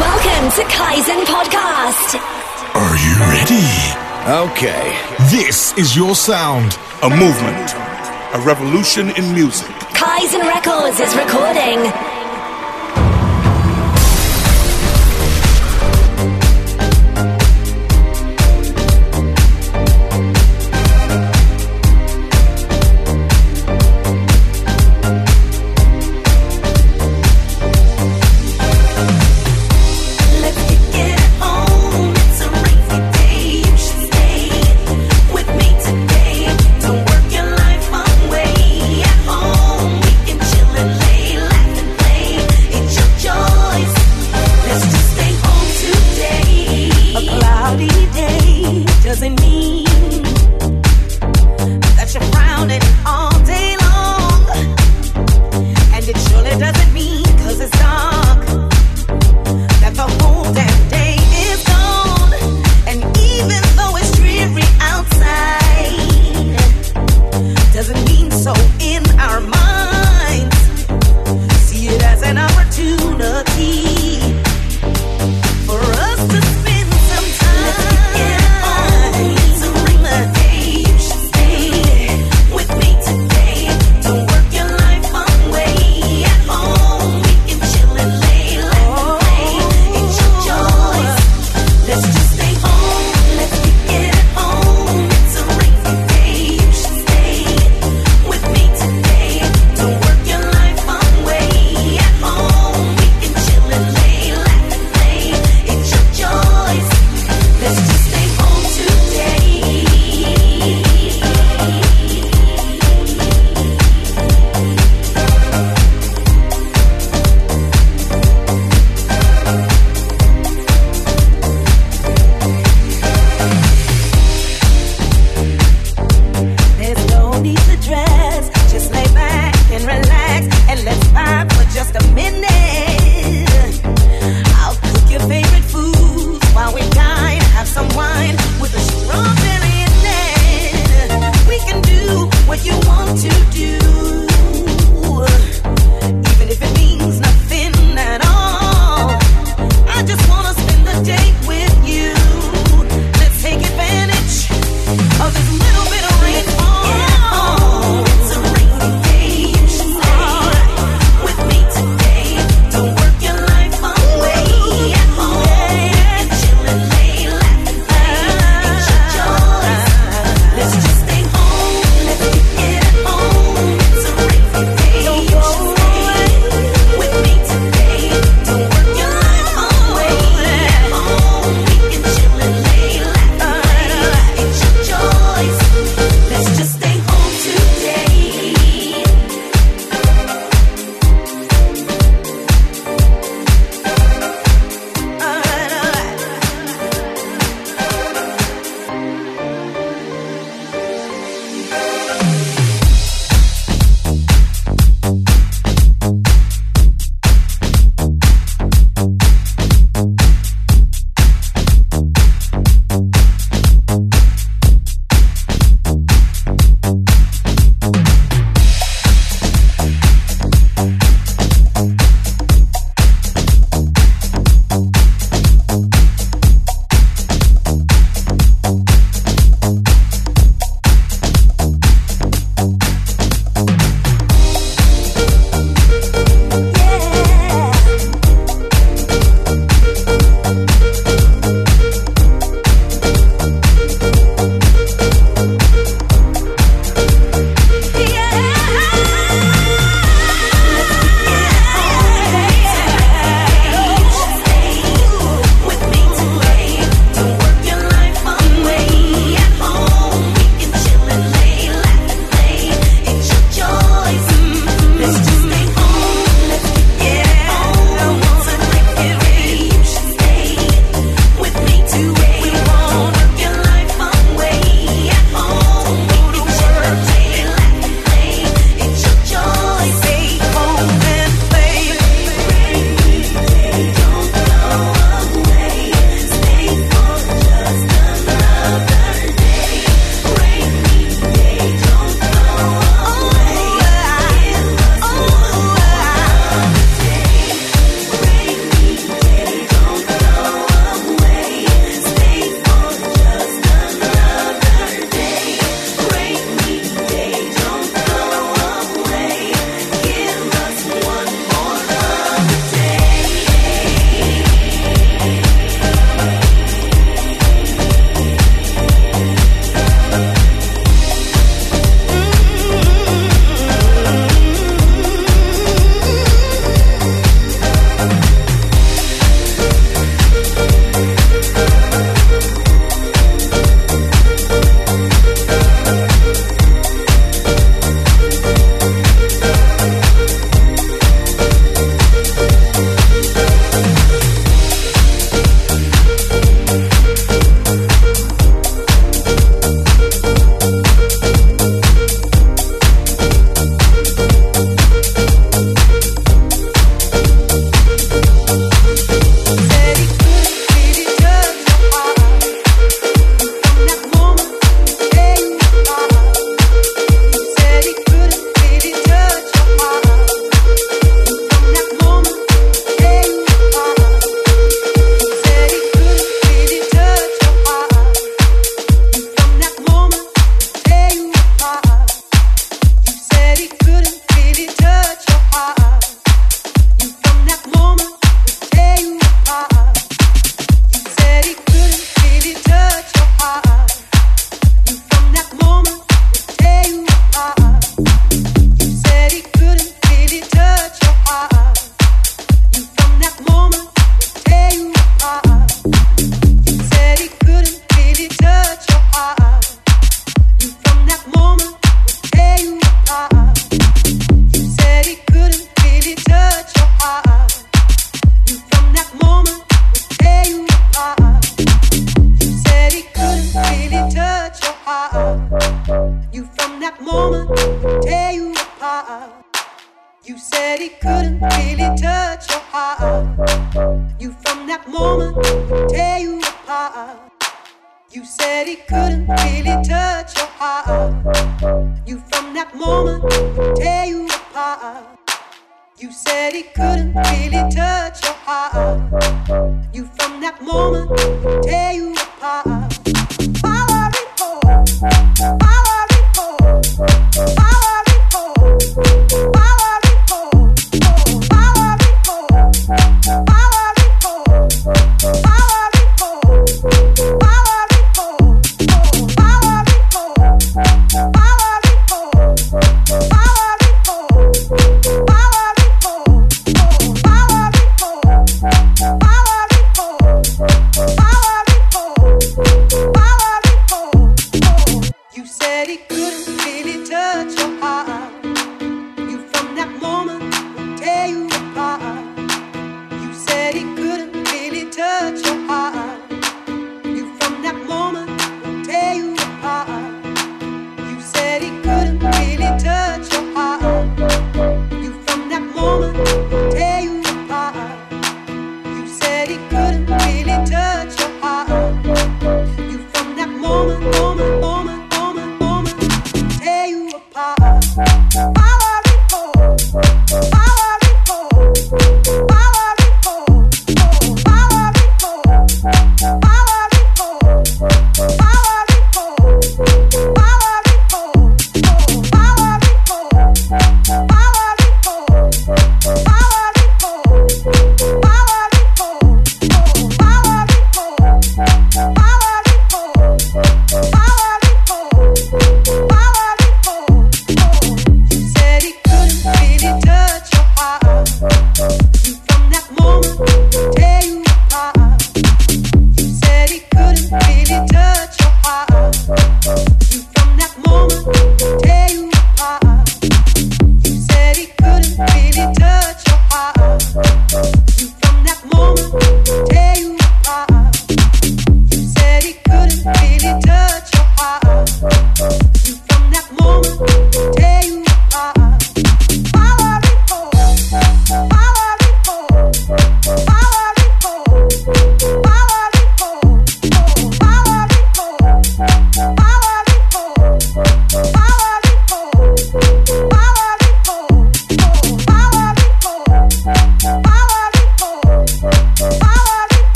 Welcome to Kaizen Podcast. Are you ready? Okay. This is your sound. A movement, a revolution in music. Kaizen Records is recording. He couldn't